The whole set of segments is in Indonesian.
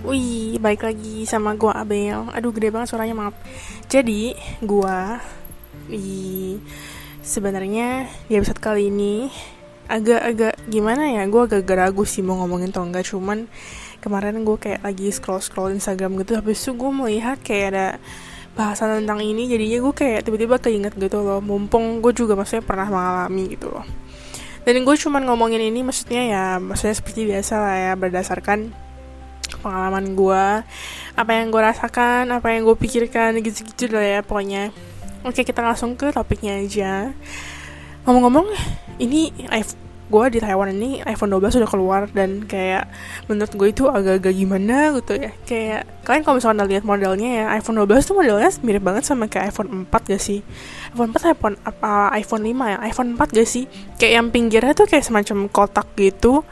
Wih, baik lagi sama gua Abel. Aduh, gede banget suaranya, maaf. Jadi, gua di sebenarnya di episode kali ini agak-agak gimana ya? Gua agak ragu sih mau ngomongin atau enggak, cuman kemarin gue kayak lagi scroll-scroll Instagram gitu, habis itu gue melihat kayak ada bahasan tentang ini, jadinya gue kayak tiba-tiba keinget gitu loh, mumpung gue juga maksudnya pernah mengalami gitu loh. Dan gue cuman ngomongin ini maksudnya ya, maksudnya seperti biasa lah ya, berdasarkan pengalaman gue apa yang gue rasakan apa yang gue pikirkan gitu-gitu lah ya pokoknya. Oke kita langsung ke topiknya aja. Ngomong-ngomong ini gue di Taiwan ini iPhone 12 sudah keluar dan kayak menurut gue itu agak-agak gimana gitu ya. Kayak kalian kalau misalnya lihat modelnya ya iPhone 12 tuh modelnya mirip banget sama kayak iPhone 4 gak sih? iPhone 4 iPhone apa iPhone 5 ya? iPhone 4 gak sih? Kayak yang pinggirnya tuh kayak semacam kotak gitu.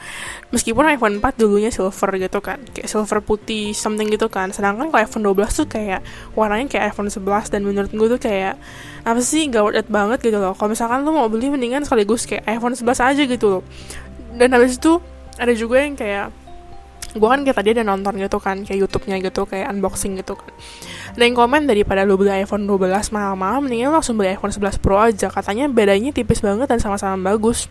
Meskipun iPhone 4 dulunya silver gitu kan kayak silver putih something gitu kan. Sedangkan kalau iPhone 12 tuh kayak warnanya kayak iPhone 11 dan menurut gue tuh kayak apa sih gak worth it banget gitu loh. Kalau misalkan lo mau beli mendingan sekaligus kayak iPhone 11 aja gitu loh. Dan habis itu ada juga yang kayak gue kan kayak tadi ada nonton gitu kan kayak YouTube-nya gitu kayak unboxing gitu kan. Ada yang komen daripada lo beli iPhone 12 mahal-mahal mendingan langsung beli iPhone 11 Pro aja. Katanya bedanya tipis banget dan sama-sama bagus.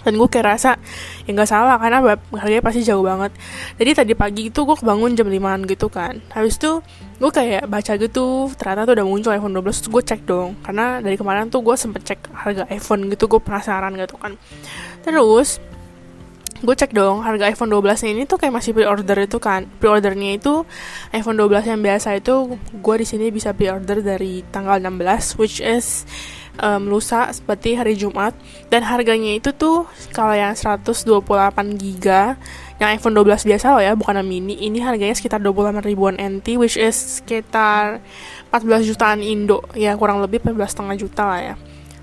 Dan gue kayak rasa ya nggak salah karena harganya pasti jauh banget. Jadi tadi pagi itu gue bangun jam 5 gitu kan. Habis itu gue kayak baca gitu ternyata tuh udah muncul iPhone 12 terus gue cek dong. Karena dari kemarin tuh gue sempet cek harga iPhone gitu gue penasaran gitu kan. Terus gue cek dong harga iPhone 12 ini tuh kayak masih pre-order itu kan. Pre-ordernya itu iPhone 12 yang biasa itu gue di sini bisa pre-order dari tanggal 16 which is um, lusa seperti hari Jumat. Dan harganya itu tuh kalau yang 128 giga yang iPhone 12 biasa loh ya bukan yang mini. Ini harganya sekitar 28 ribuan NT which is sekitar 14 jutaan Indo. Ya kurang lebih 14,5 juta lah ya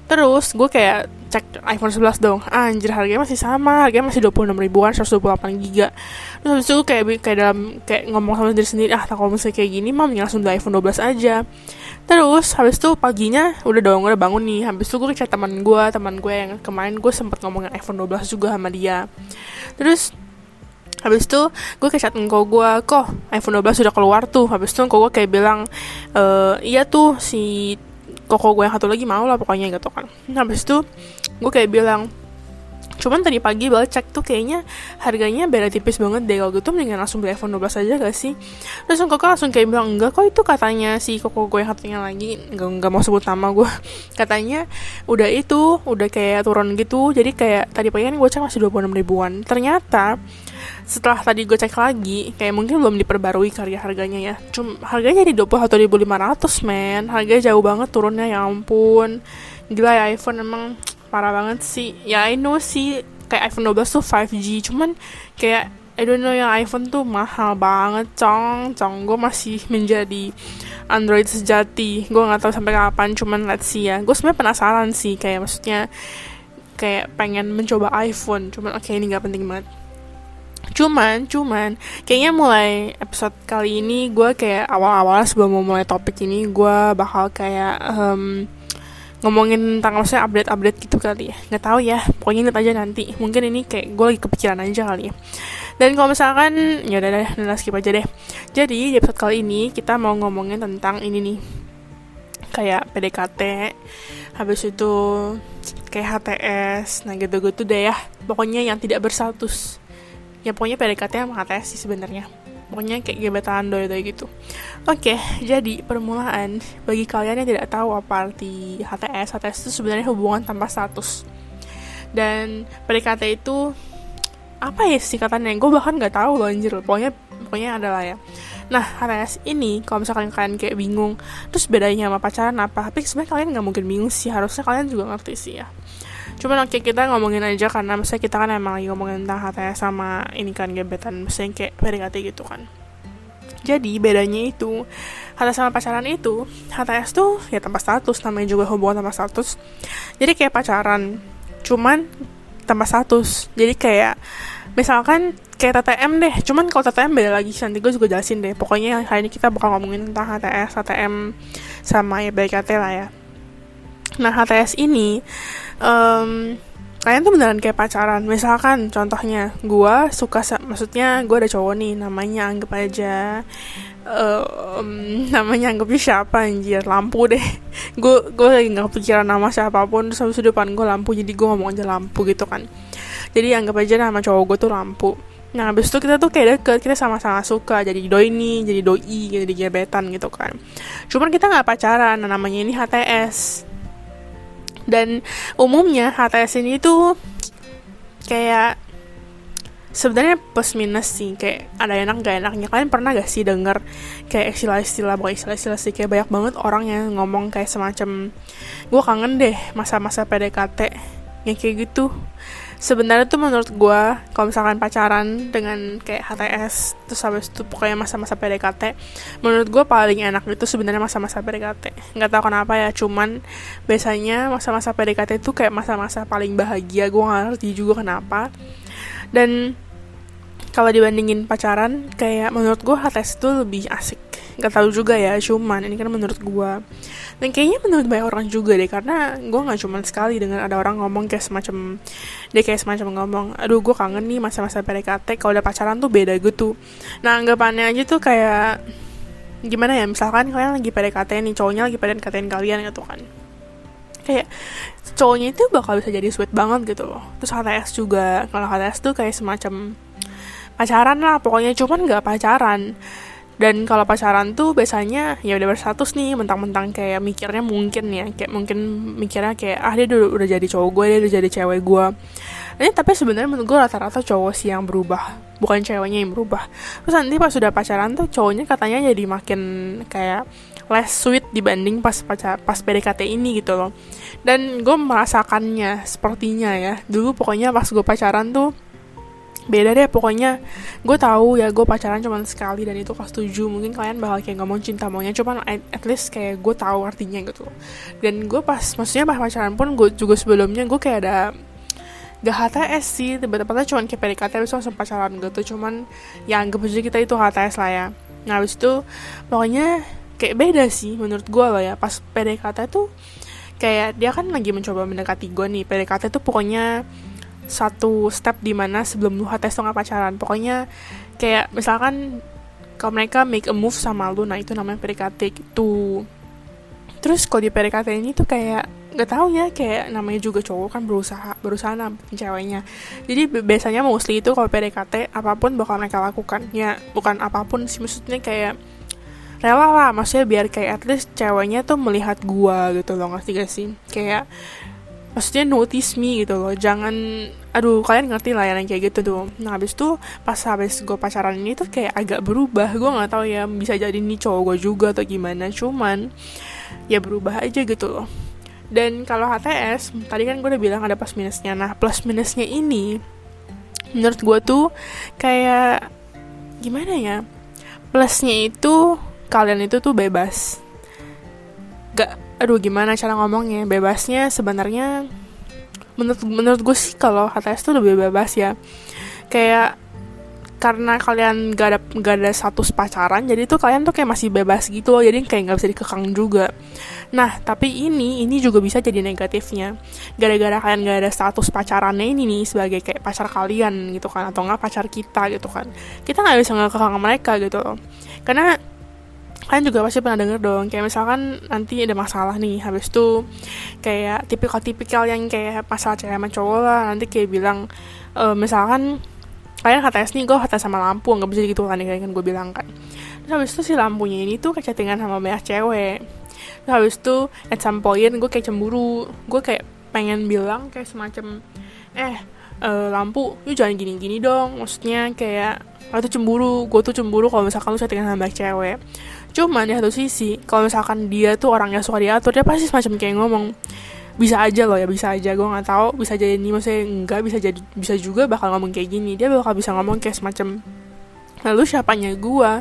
Terus gue kayak cek iPhone 11 dong. Anjir harganya masih sama Harganya masih 26 ribuan 128 giga. Terus habis itu kayak, kayak dalam Kayak ngomong sama diri sendiri Ah kalau misalnya kayak gini mah langsung beli iPhone 12 aja. Terus habis itu paginya Udah dong udah bangun nih. Habis itu gue chat teman gue Teman gue yang kemarin gue sempet ngomongin iPhone 12 juga sama dia. Terus Habis itu gue kayak chat engkau gue Kok iPhone 12 sudah keluar tuh? Habis itu engkau gue kayak bilang e, Iya tuh si koko gue yang satu lagi mau lah pokoknya gitu kan. Nah, habis itu gue kayak bilang cuman tadi pagi balik cek tuh kayaknya harganya beda tipis banget deh kalau gitu mendingan langsung beli iPhone 12 aja gak sih? Terus koko langsung kayak bilang enggak kok itu katanya si koko gue yang satunya lagi enggak, enggak mau sebut nama gue. Katanya udah itu udah kayak turun gitu jadi kayak tadi pagi kan gue cek masih 26 ribuan. Ternyata setelah tadi gue cek lagi kayak mungkin belum diperbarui karya harganya ya. Cuma harganya di 21.500 men. Harganya jauh banget turunnya ya ampun. Gila ya iPhone emang parah banget sih. Ya I know sih kayak iPhone 12 tuh 5G cuman kayak I don't know yang iPhone tuh mahal banget cong. Cong gue masih menjadi Android sejati. Gue nggak tahu sampai kapan cuman let's see ya. Gue sebenarnya penasaran sih kayak maksudnya kayak pengen mencoba iPhone cuman oke okay, ini nggak penting banget cuman cuman kayaknya mulai episode kali ini gue kayak awal-awal sebelum mau mulai topik ini gue bakal kayak um, ngomongin tentang maksudnya update-update gitu kali ya. Nggak tahu ya pokoknya lihat aja nanti. Mungkin ini kayak gue lagi kepikiran aja kali ya. Dan kalau misalkan ya udah deh udah skip aja deh. Jadi di episode kali ini kita mau ngomongin tentang ini nih. Kayak PDKT habis itu kayak HTS nah gitu-gitu deh ya. Pokoknya yang tidak berstatus ya pokoknya PDKT sama HTS sih sebenarnya. Pokoknya kayak gebetan doi doi gitu. Oke jadi permulaan. Bagi kalian yang tidak tahu apa arti HTS HTS itu sebenarnya hubungan tanpa status. Dan PDKT itu apa ya singkatannya? Gue bahkan nggak tahu loh anjir. Pokoknya pokoknya adalah ya. Nah HTS ini kalau misalkan kalian kayak bingung terus bedanya sama pacaran apa? Tapi sebenarnya kalian nggak mungkin bingung sih. Harusnya kalian juga ngerti sih ya cuman oke okay, kita ngomongin aja karena misalnya kita kan emang lagi ngomongin tentang HTS sama ini kan gebetan misalnya kayak PDKT gitu kan. Jadi bedanya itu HTS sama pacaran itu HTS tuh ya tanpa status namanya juga hubungan tanpa status. Jadi kayak pacaran cuman tanpa status. Jadi kayak misalkan kayak TTM deh cuman kalau TTM beda lagi nanti gue juga jelasin deh. Pokoknya hari ini kita bakal ngomongin tentang HTS HTM sama ya BKT lah ya. Nah HTS ini um, kalian tuh beneran kayak pacaran. Misalkan contohnya gue suka maksudnya gue ada cowok nih namanya anggap aja um, namanya anggapnya siapa anjir? Lampu deh. Gue gue lagi nggak pikiran nama siapa pun terus habis depan gue lampu jadi gue ngomong aja lampu gitu kan. Jadi anggap aja nama cowok gue tuh lampu. Nah habis itu kita tuh kayak deket kita sama-sama suka jadi doi nih jadi doi jadi gebetan gitu kan. Cuman kita nggak pacaran nah, namanya ini HTS dan umumnya HTS ini tuh kayak sebenarnya plus minus sih kayak ada enak gak enaknya. Kalian pernah gak sih denger kayak istilah-istilah bukan istilah-istilah sih kayak banyak banget orang yang ngomong kayak semacam gue kangen deh masa-masa PDKT yang kayak gitu sebenarnya tuh menurut gue kalau misalkan pacaran dengan kayak HTS terus habis itu pokoknya masa-masa PDKT menurut gue paling enak itu sebenarnya masa-masa PDKT nggak tahu kenapa ya cuman biasanya masa-masa PDKT itu kayak masa-masa paling bahagia gue nggak ngerti juga kenapa. Dan kalau dibandingin pacaran kayak menurut gue HTS itu lebih asik gak tahu juga ya cuman ini kan menurut gue dan kayaknya menurut banyak orang juga deh karena gue nggak cuman sekali dengan ada orang ngomong kayak semacam dia kayak semacam ngomong aduh gue kangen nih masa-masa PDKT kalau udah pacaran tuh beda gitu. Nah anggapannya aja tuh kayak gimana ya misalkan kalian lagi PDKT nih cowoknya lagi PDKT kalian gitu kan. Kayak cowoknya itu bakal bisa jadi sweet banget gitu loh. Terus HTS juga kalau HTS tuh kayak semacam pacaran lah pokoknya cuman nggak pacaran dan kalau pacaran tuh biasanya ya udah berstatus nih mentang-mentang kayak mikirnya mungkin ya kayak mungkin mikirnya kayak ah dia udah, udah jadi cowok gue dia udah jadi cewek gue. Ini tapi sebenarnya menurut gue rata-rata cowok sih yang berubah bukan ceweknya yang berubah. Terus nanti pas sudah pacaran tuh cowoknya katanya jadi makin kayak less sweet dibanding pas pacar pas PDKT ini gitu loh. Dan gue merasakannya sepertinya ya dulu pokoknya pas gue pacaran tuh beda deh pokoknya gue tahu ya gue pacaran cuma sekali dan itu kelas 7 mungkin kalian bakal kayak ngomong cinta maunya cuman at least kayak gue tahu artinya gitu dan gue pas maksudnya pas pacaran pun gue juga sebelumnya gue kayak ada gak HTS sih tiba-tiba cuma kayak PDKT habis langsung pacaran gitu. Cuman ya anggap aja kita itu HTS lah ya. Nah habis itu pokoknya kayak beda sih menurut gue loh ya. Pas PDKT tuh kayak dia kan lagi mencoba mendekati gue nih. PDKT tuh pokoknya satu step di mana sebelum lu HTS tuh gak pacaran. Pokoknya kayak misalkan kalau mereka make a move sama lu nah itu namanya PDKT gitu. Terus kalau di PDKT ini tuh kayak gak tau ya kayak namanya juga cowok kan berusaha berusaha nampak ceweknya. Jadi biasanya mostly itu kalau PDKT apa pun bakal mereka lakukan. Ya bukan apa pun sih maksudnya kayak rela lah maksudnya biar kayak at least ceweknya tuh melihat gua gitu loh ngerti gak sih? Kayak maksudnya notice me gitu loh. Jangan aduh kalian ngerti lah yang kayak gitu tuh. Nah habis tuh pas habis gue pacaran ini tuh kayak agak berubah. Gue nggak tahu ya bisa jadi ini cowok gue juga atau gimana. Cuman ya berubah aja gitu loh. Dan kalau HTS tadi kan gue udah bilang ada plus minusnya. Nah plus minusnya ini menurut gue tuh kayak gimana ya? Plusnya itu kalian itu tuh bebas. Gak aduh gimana cara ngomongnya? Bebasnya sebenarnya menurut menurut gue sih kalau HTS tuh lebih bebas ya. Kayak karena kalian gak ada gak ada status pacaran jadi tuh kalian tuh kayak masih bebas gitu loh. Jadi kayak nggak bisa dikekang juga. Nah tapi ini ini juga bisa jadi negatifnya. Gara-gara kalian gak ada status pacarannya ini nih sebagai kayak pacar kalian gitu kan atau nggak pacar kita gitu kan. Kita nggak bisa ngekekang mereka gitu loh. Karena kalian juga pasti pernah denger dong kayak misalkan nanti ada masalah nih habis itu kayak tipikal-tipikal yang kayak pasal cewek sama cowok lah nanti kayak bilang e, misalkan kalian HTS nih gue HTS sama lampu nggak bisa gitu kan kan gue bilang kan. Terus habis itu si lampunya ini tuh kayak chattingan sama banyak cewek. Terus habis itu at some point gue kayak cemburu gue kayak pengen bilang kayak semacam eh uh, lampu lu jangan gini-gini dong maksudnya kayak lo tuh cemburu gue tuh cemburu kalau misalkan lu chattingan sama cewek cuman di satu sisi kalau misalkan dia tuh orang yang suka diatur dia pasti semacam kayak ngomong bisa aja loh ya bisa aja gue nggak tahu bisa jadi ini maksudnya enggak bisa jadi bisa juga bakal ngomong kayak gini. Dia bakal bisa ngomong kayak semacam lalu siapanya gue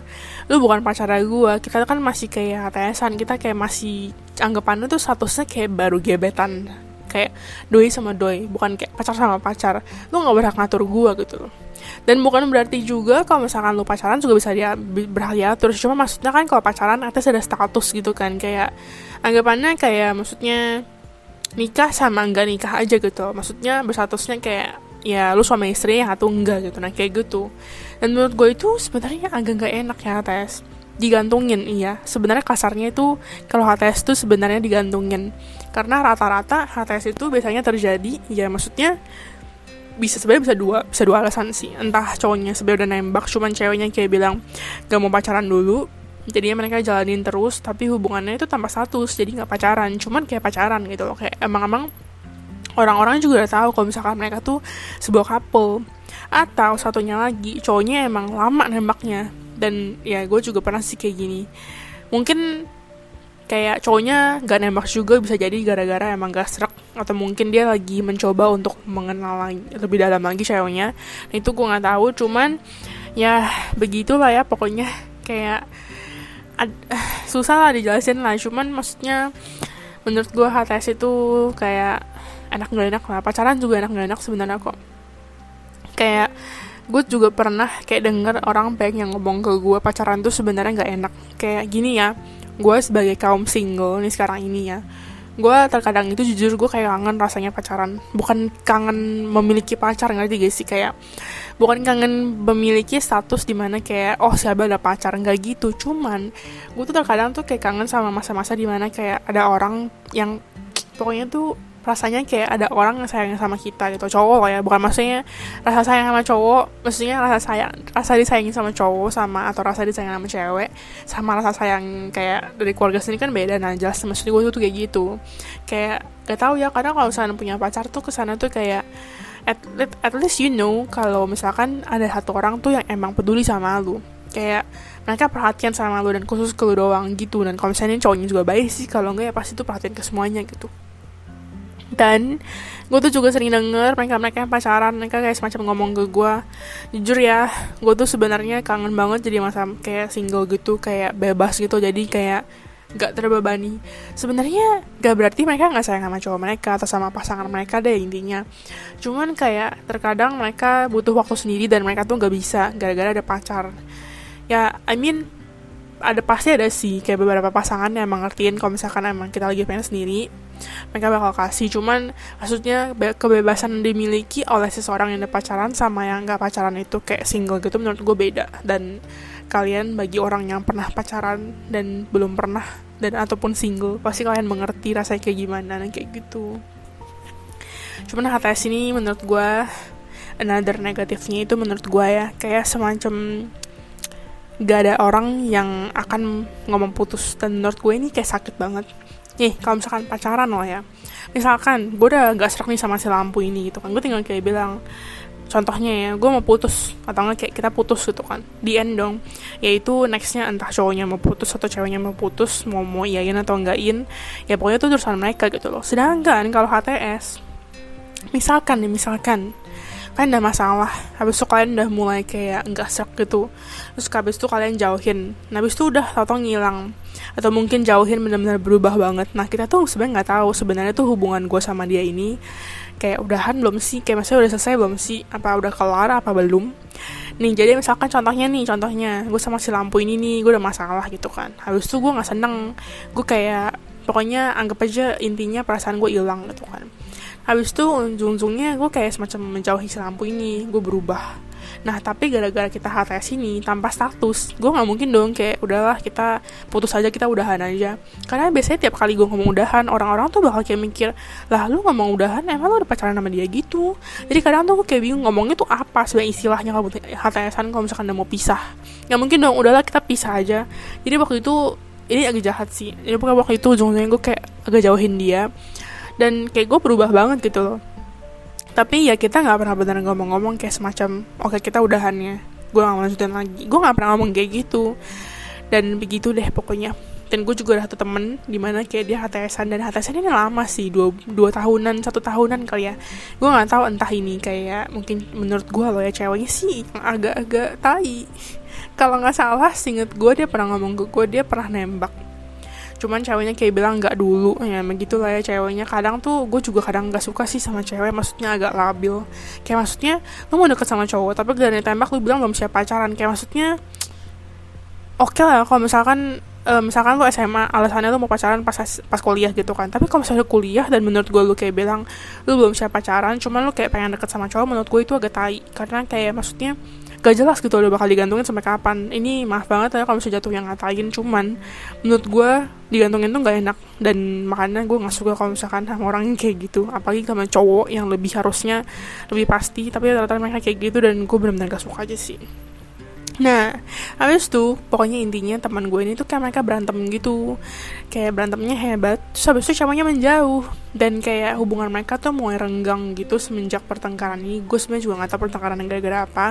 lu bukan pacarnya gue kita kan masih kayak HTSan kita kayak masih anggapannya tuh statusnya kayak baru gebetan kayak doi sama doi bukan kayak pacar sama pacar. Lu nggak berhak ngatur gue gitu loh dan bukan berarti juga kalau misalkan lu pacaran juga bisa dia berhak diatur cuma maksudnya kan kalau pacaran atas ada status gitu kan. Kayak anggapannya kayak maksudnya nikah sama enggak nikah aja gitu. Maksudnya berstatusnya kayak ya lu suami istri atau enggak gitu. Nah kayak gitu. Dan menurut gue itu sebenarnya agak nggak enak ya HTS digantungin iya. Sebenarnya kasarnya itu kalau HTS itu sebenarnya digantungin. Karena rata-rata HTS itu biasanya terjadi ya maksudnya bisa sebenarnya bisa dua bisa dua alasan sih. Entah cowoknya sebenarnya udah nembak cuman ceweknya kayak bilang gak mau pacaran dulu. Jadinya mereka jalanin terus tapi hubungannya itu tanpa status jadi nggak pacaran. Cuman kayak pacaran gitu loh kayak emang-emang orang-orang juga udah tahu kalau misalkan mereka tuh sebuah couple. Atau satunya lagi cowoknya emang lama nembaknya. Dan ya gue juga pernah sih kayak gini. Mungkin kayak cowoknya gak nembak juga bisa jadi gara-gara emang gak serak atau mungkin dia lagi mencoba untuk mengenal lagi, lebih dalam lagi ceweknya. Nah, itu gue nggak tahu cuman ya begitulah ya pokoknya kayak ad, susah lah dijelasin lah cuman maksudnya menurut gue HTS itu kayak enak gak enak lah pacaran juga enak gak enak sebenarnya kok. Kayak gue juga pernah kayak denger orang banyak yang ngomong ke gue pacaran tuh sebenarnya nggak enak. Kayak gini ya gue sebagai kaum single nih sekarang ini ya gue terkadang itu jujur gue kayak kangen rasanya pacaran. Bukan kangen memiliki pacar ngerti gak sih? Kayak bukan kangen memiliki status di mana kayak oh siapa ada pacar? Nggak gitu. Cuman gue tuh terkadang tuh kayak kangen sama masa-masa di mana kayak ada orang yang pokoknya tuh rasanya kayak ada orang yang sayang sama kita gitu. Cowok lah ya bukan maksudnya rasa sayang sama cowok maksudnya rasa sayang rasa disayangi sama cowok sama atau rasa disayang sama cewek sama rasa sayang kayak dari keluarga sendiri kan beda. Nah jelas maksudnya gue tuh kayak gitu. Kayak gak tau ya kadang kalau misalnya punya pacar tuh ke sana tuh kayak at, at least you know kalau misalkan ada satu orang tuh yang emang peduli sama lu. Kayak mereka perhatian sama lu dan khusus ke lu doang gitu. Dan kalau misalnya cowoknya juga baik sih kalau enggak ya pasti tuh perhatian ke semuanya gitu dan gue tuh juga sering denger mereka mereka yang pacaran mereka kayak semacam ngomong ke gue jujur ya gue tuh sebenarnya kangen banget jadi masa kayak single gitu kayak bebas gitu jadi kayak gak terbebani. Sebenarnya gak berarti mereka nggak sayang sama cowok mereka atau sama pasangan mereka deh intinya. Cuman kayak terkadang mereka butuh waktu sendiri dan mereka tuh gak bisa gara-gara ada pacar. Ya I mean ada pasti ada sih kayak beberapa pasangan yang emang ngertiin kalau misalkan emang kita lagi pengen sendiri mereka bakal kasih cuman maksudnya kebebasan dimiliki oleh seseorang yang udah pacaran sama yang gak pacaran itu kayak single gitu menurut gue beda. Dan kalian bagi orang yang pernah pacaran dan belum pernah dan ataupun single pasti kalian mengerti rasanya kayak gimana dan kayak gitu. Cuman HTS ini menurut gue another negatifnya itu menurut gue ya kayak semacam gak ada orang yang akan ngomong putus. Dan menurut gue ini kayak sakit banget nih kalau misalkan pacaran loh ya. Misalkan gue udah gak serak nih sama si lampu ini gitu kan. Gue tinggal kayak bilang contohnya ya gue mau putus atau enggak kayak kita putus gitu kan. Di end dong. Yaitu nextnya entah cowoknya mau putus atau ceweknya mau putus mau mau iyain atau enggakin ya pokoknya itu urusan mereka gitu loh. Sedangkan kalau HTS misalkan nih misalkan kalian udah masalah. Habis itu kalian udah mulai kayak enggak serak gitu. Terus habis itu kalian jauhin. Nah habis itu udah tau-tau ngilang. Atau mungkin jauhin benar-benar berubah banget. Nah kita tuh sebenarnya nggak tahu sebenarnya tuh hubungan gue sama dia ini kayak udahan belum sih? Kayak maksudnya udah selesai belum sih? Apa udah kelar apa belum? Nih jadi misalkan contohnya nih contohnya gue sama si lampu ini nih gue udah masalah gitu kan. Habis itu gue nggak seneng. Gue kayak pokoknya anggap aja intinya perasaan gue hilang gitu kan habis itu ujung-ujungnya gue kayak semacam menjauhi si lampu ini. Gue berubah. Nah tapi gara-gara kita HTS ini tanpa status gue nggak mungkin dong kayak udahlah kita putus aja kita udahan aja. Karena biasanya tiap kali gue ngomong udahan orang-orang tuh bakal kayak mikir lah lu ngomong udahan emang lu udah pacaran sama dia gitu? Jadi kadang tuh gue kayak bingung ngomongnya tuh apa sebenarnya istilahnya kalau HTSan kalau misalkan udah mau pisah. Nggak mungkin dong udahlah kita pisah aja. Jadi waktu itu ini agak jahat sih. Jadi waktu itu ujung-ujungnya gue kayak agak jauhin dia dan kayak gue berubah banget gitu loh. Tapi ya kita nggak pernah benar ngomong-ngomong kayak semacam oke okay, kita udahannya. Gue gak mau lanjutin lagi. Gue nggak pernah ngomong kayak gitu. Dan begitu deh pokoknya. Dan gue juga ada satu temen di mana kayak dia HTSan dan HTSan ini lama sih dua, dua tahunan satu tahunan kali ya. Gue nggak tahu entah ini kayak mungkin menurut gue loh ya ceweknya sih agak-agak tai. Kalau nggak salah singet gue dia pernah ngomong ke gue dia pernah nembak cuman ceweknya kayak bilang nggak dulu. Ya begitulah ya ceweknya. Kadang tuh gue juga kadang nggak suka sih sama cewek maksudnya agak labil. Kayak maksudnya lo mau deket sama cowok tapi gak tembak lu bilang belum siap pacaran. Kayak maksudnya oke okay lah kalau misalkan uh, misalkan lu SMA alasannya lu mau pacaran pas pas kuliah gitu kan. Tapi kalau misalnya kuliah dan menurut gue lu kayak bilang lu belum siap pacaran cuman lu kayak pengen deket sama cowok menurut gue itu agak tai. Karena kayak maksudnya gak jelas gitu udah bakal digantungin sampai kapan. Ini maaf banget ya kalau misalnya jatuh yang ngatain cuman menurut gue digantungin tuh gak enak. Dan makanya gue gak suka kalau misalkan sama orang yang kayak gitu. Apalagi sama cowok yang lebih harusnya lebih pasti tapi rata-rata mereka kayak gitu dan gue benar-benar gak suka aja sih Nah, habis itu pokoknya intinya teman gue ini tuh kayak mereka berantem gitu. Kayak berantemnya hebat Terus habis itu cowoknya menjauh. Dan kayak hubungan mereka tuh mulai renggang gitu semenjak pertengkaran ini. Gue sebenarnya juga gak tau pertengkaran gara-gara apa.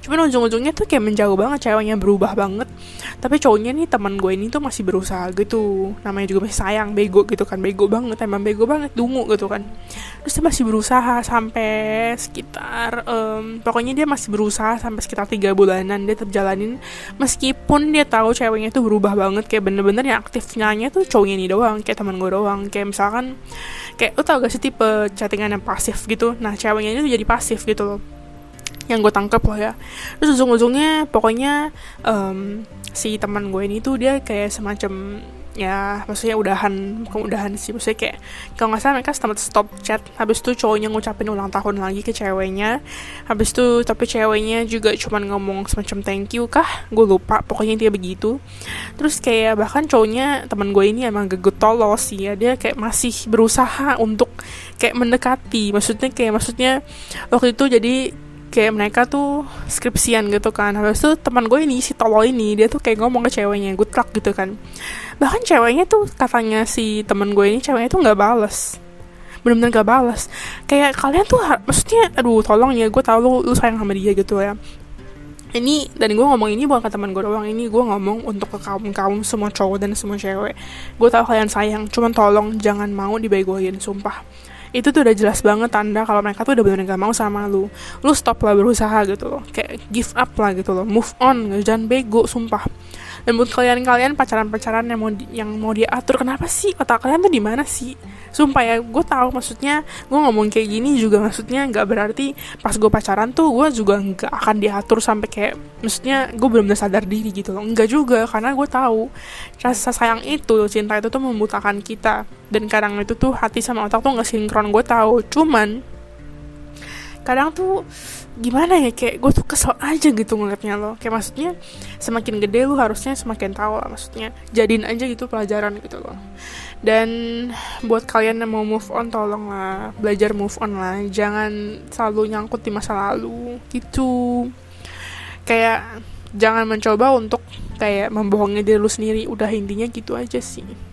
Cuman ujung-ujungnya tuh kayak menjauh banget Ceweknya berubah banget. Tapi cowoknya nih teman gue ini tuh masih berusaha gitu. Namanya juga masih sayang, bego gitu kan. Bego banget, emang bego banget, dungu gitu kan. Terus dia masih berusaha sampai sekitar um, Pokoknya dia masih berusaha sampai sekitar tiga bulanan. Dia tetap jalanin. Meskipun dia tahu ceweknya tuh berubah banget kayak bener-bener yang aktifnya tuh cowoknya ini doang kayak teman gue doang. Kayak misalkan kayak lo tau gak sih tipe chattingan yang pasif gitu? Nah ceweknya itu jadi pasif gitu loh. Yang gue tangkep loh ya. Terus ujung-ujungnya pokoknya um, si teman gue ini tuh dia kayak semacam ya maksudnya udahan bukan udahan sih maksudnya kayak kalau nggak salah mereka sempat stop chat habis itu cowoknya ngucapin ulang tahun lagi ke ceweknya habis itu tapi ceweknya juga cuman ngomong semacam thank you kah gue lupa pokoknya dia begitu. Terus kayak bahkan cowoknya teman gue ini emang geget tolos sih ya dia kayak masih berusaha untuk kayak mendekati maksudnya kayak maksudnya waktu itu jadi kayak mereka tuh skripsian gitu kan. Habis itu teman gue ini si tolo ini dia tuh kayak ngomong ke ceweknya good luck gitu kan. Bahkan ceweknya tuh katanya si teman gue ini ceweknya tuh nggak bales. Bener-bener gak balas kayak kalian tuh maksudnya aduh tolong ya gue tau lu, lu sayang sama dia gitu ya. Ini dan gue ngomong ini bukan ke teman gue doang ini gue ngomong untuk ke kaum kaum semua cowok dan semua cewek. Gue tau kalian sayang cuman tolong jangan mau dibegoin sumpah itu tuh udah jelas banget tanda kalau mereka tuh udah bener-bener gak mau sama lu. Lu stop lah berusaha gitu loh. Kayak give up lah gitu loh. Move on jangan bego sumpah dan buat kalian-kalian pacaran-pacaran yang mau di, yang mau diatur kenapa sih? Otak kalian tuh di mana sih? Sumpah ya gue tahu maksudnya gue ngomong kayak gini juga maksudnya nggak berarti pas gue pacaran tuh gue juga nggak akan diatur sampai kayak maksudnya gue belum sadar diri gitu loh. Nggak juga karena gue tahu rasa sayang itu cinta itu tuh membutakan kita. Dan kadang itu tuh hati sama otak tuh nggak sinkron gue tahu. Cuman kadang tuh gimana ya kayak gue tuh kesel aja gitu ngeliatnya lo kayak maksudnya semakin gede lu harusnya semakin tahu lah maksudnya jadiin aja gitu pelajaran gitu loh. Dan buat kalian yang mau move on tolong lah belajar move on lah. Jangan selalu nyangkut di masa lalu gitu. Kayak jangan mencoba untuk kayak membohongi diri lu sendiri. Udah intinya gitu aja sih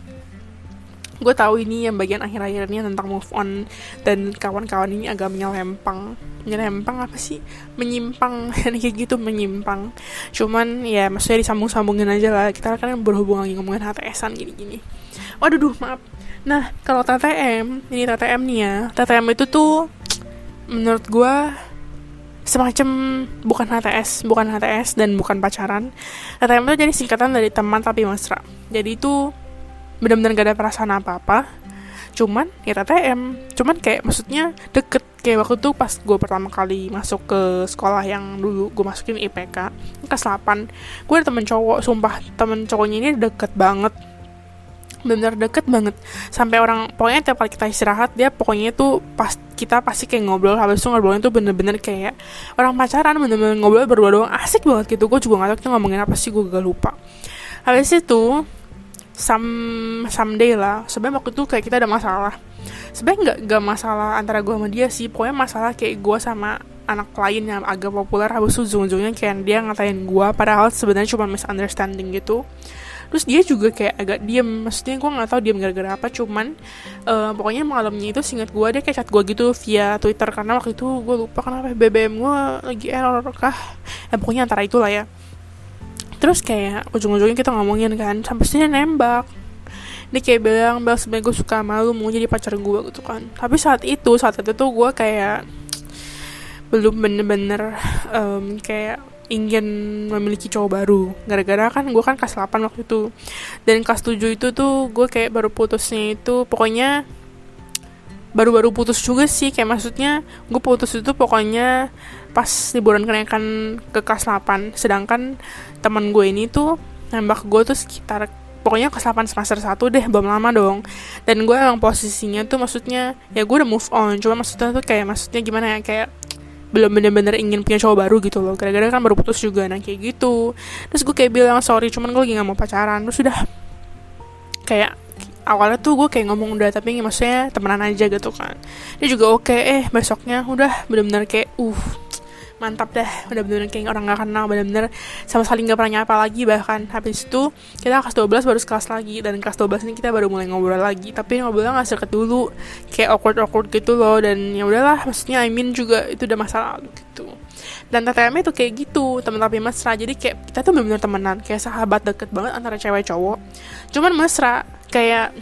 gue tahu ini yang bagian akhir-akhirnya tentang move on. Dan kawan-kawan ini agak menyelempang. Menyelempang apa sih? Menyimpang. Kayak gitu menyimpang. Cuman ya maksudnya disambung-sambungin aja lah. Kita kan berhubung lagi ngomongin HTSan gini-gini. Waduh duh maaf. Nah kalau TTM ini TTM nih ya. TTM itu tuh menurut gue semacam bukan HTS, bukan HTS dan bukan pacaran. TTM itu jadi singkatan dari teman tapi mesra. Jadi itu benar-benar gak ada perasaan apa-apa. Cuman ya TTM cuman kayak maksudnya deket. Kayak waktu tuh pas gue pertama kali masuk ke sekolah yang dulu gue masukin IPK kelas 8 gue ada temen cowok sumpah temen cowoknya ini deket banget. Bener deket banget. Sampai orang pokoknya tiap kali kita istirahat dia pokoknya tuh pas kita pasti kayak ngobrol habis itu ngobrolnya tuh bener-bener kayak orang pacaran bener-bener ngobrol berdua doang. Asik banget gitu gue juga gak tau kita ngomongin apa sih gue gak lupa. Habis itu some someday lah. Sebenarnya waktu itu kayak kita ada masalah. Sebenarnya nggak nggak masalah antara gue sama dia sih. Pokoknya masalah kayak gue sama anak lain yang agak populer habis itu ujung-ujungnya kayak dia ngatain gue padahal sebenarnya cuma misunderstanding gitu. Terus dia juga kayak agak diem. Maksudnya gue nggak tahu diem gara-gara apa. Cuman uh, pokoknya malamnya itu singkat gue dia kayak chat gue gitu via twitter. Karena waktu itu gue lupa kenapa BBM gue lagi error kah. Ya pokoknya antara itulah ya terus kayak ujung-ujungnya kita ngomongin kan sampai sini nembak. Dia kayak bilang bel sebenernya gue suka malu mau jadi pacar gue gitu kan. Tapi saat itu saat itu tuh gue kayak belum bener-bener um, kayak ingin memiliki cowok baru. Gara-gara kan gue kan kelas 8 waktu itu. Dan kelas 7 itu tuh gue kayak baru putusnya itu pokoknya baru-baru putus juga sih. Kayak maksudnya gue putus itu pokoknya pas liburan kenaikan ke kelas 8 sedangkan teman gue ini tuh nembak gue tuh sekitar pokoknya kelas 8 semester 1 deh belum lama dong. Dan gue emang posisinya tuh maksudnya ya gue udah move on cuma maksudnya tuh kayak maksudnya gimana ya kayak belum bener-bener ingin punya cowok baru gitu loh. Gara-gara kan baru putus juga nah kayak gitu. Terus gue kayak bilang sorry cuman gue lagi gak mau pacaran. Terus udah kayak awalnya tuh gue kayak ngomong udah tapi maksudnya temenan aja gitu kan. Dia juga oke okay, eh besoknya. Udah bener-bener kayak uh mantap dah. Udah bener-bener kayak orang gak kenal. Bener-bener sama sekali gak pernah nyapa lagi bahkan. Habis itu kita kelas 12 baru kelas lagi. Dan kelas 12 ini kita baru mulai ngobrol lagi. Tapi ngobrolnya gak seket dulu. Kayak awkward awkward gitu loh. Dan ya udahlah maksudnya I mean juga itu udah masalah gitu. Dan TTM itu kayak gitu. Teman tapi mesra. Jadi kayak kita tuh bener-bener temenan. Kayak sahabat deket banget antara cewek cowok. Cuman mesra. Kayak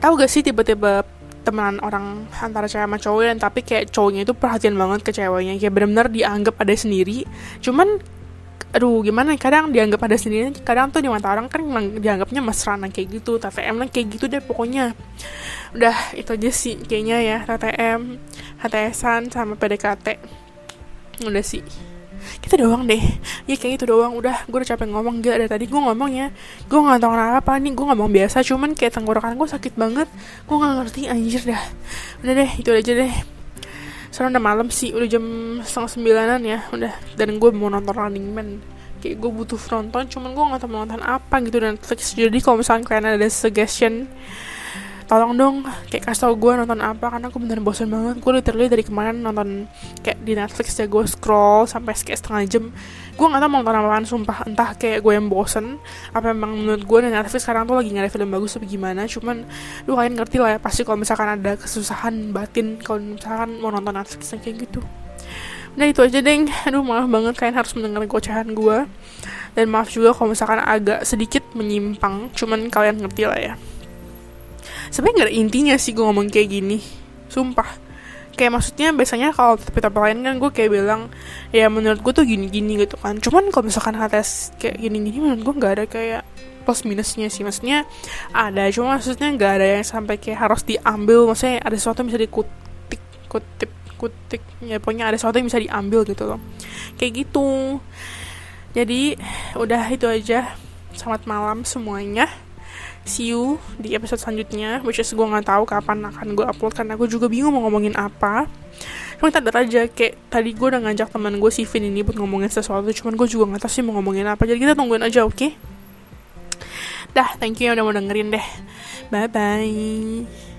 tahu gak sih tiba-tiba temenan orang antara cewek sama cowok dan tapi kayak cowoknya itu perhatian banget ke ceweknya. Kayak benar-benar dianggap ada sendiri. Cuman aduh gimana kadang dianggap ada sendiri kadang tuh di mata orang kan dianggapnya mesra kayak gitu TTM lah kayak gitu deh pokoknya. Udah itu aja sih kayaknya ya TTM HTSan sama PDKT udah sih kita doang deh. Ya kayak gitu doang. Udah gue udah capek ngomong. Gila dari tadi gue ngomongnya gue nggak tahu apa nih. Gue ngomong biasa. Cuman kayak tenggorokan gue sakit banget. Gue nggak ngerti anjir dah. Udah deh itu aja deh. Soalnya udah malam sih. Udah jam setengah sembilanan ya. Udah. Dan gue mau nonton Running Man. Kayak gue butuh nonton. Cuman gue nggak tahu mau nonton apa gitu. Dan jadi kalau misalnya kalian ada suggestion tolong dong kayak kasih tau gue nonton apa karena aku beneran bosan banget. Gue literally dari kemarin nonton kayak di Netflix ya gue scroll sampai kayak setengah jam. Gue nggak tahu mau nonton apaan sumpah. Entah kayak gue yang bosen apa emang menurut gue dan Netflix sekarang tuh lagi nyari film bagus atau gimana. Cuman lu kalian ngerti lah ya pasti kalau misalkan ada kesusahan batin kalau misalkan mau nonton Netflix kayak gitu. Udah itu aja deh Aduh maaf banget kalian harus mendengar gocehan gue Dan maaf juga kalau misalkan agak sedikit menyimpang Cuman kalian ngerti lah ya sebenarnya nggak ada intinya sih gue ngomong kayak gini. Sumpah. Kayak maksudnya biasanya kalau tapi-tapi lain kan gue kayak bilang ya menurut gue tuh gini-gini gitu kan. Cuman kalau misalkan HTS kayak gini-gini menurut gue nggak ada kayak plus minusnya sih. Maksudnya ada cuma maksudnya nggak ada yang sampai kayak harus diambil. Maksudnya ada sesuatu yang bisa dikutik kutip kutik ya pokoknya ada sesuatu yang bisa diambil gitu loh. Kayak gitu. Jadi udah itu aja. Selamat malam semuanya see you di episode selanjutnya which is gue nggak tahu kapan akan gue upload karena gue juga bingung mau ngomongin apa. Cuma tanda aja kayak tadi gue udah ngajak teman gue si Vin ini buat ngomongin sesuatu cuman gue juga nggak tahu sih mau ngomongin apa. Jadi kita tungguin aja oke? Okay? dah thank you yang udah mau dengerin deh. Bye bye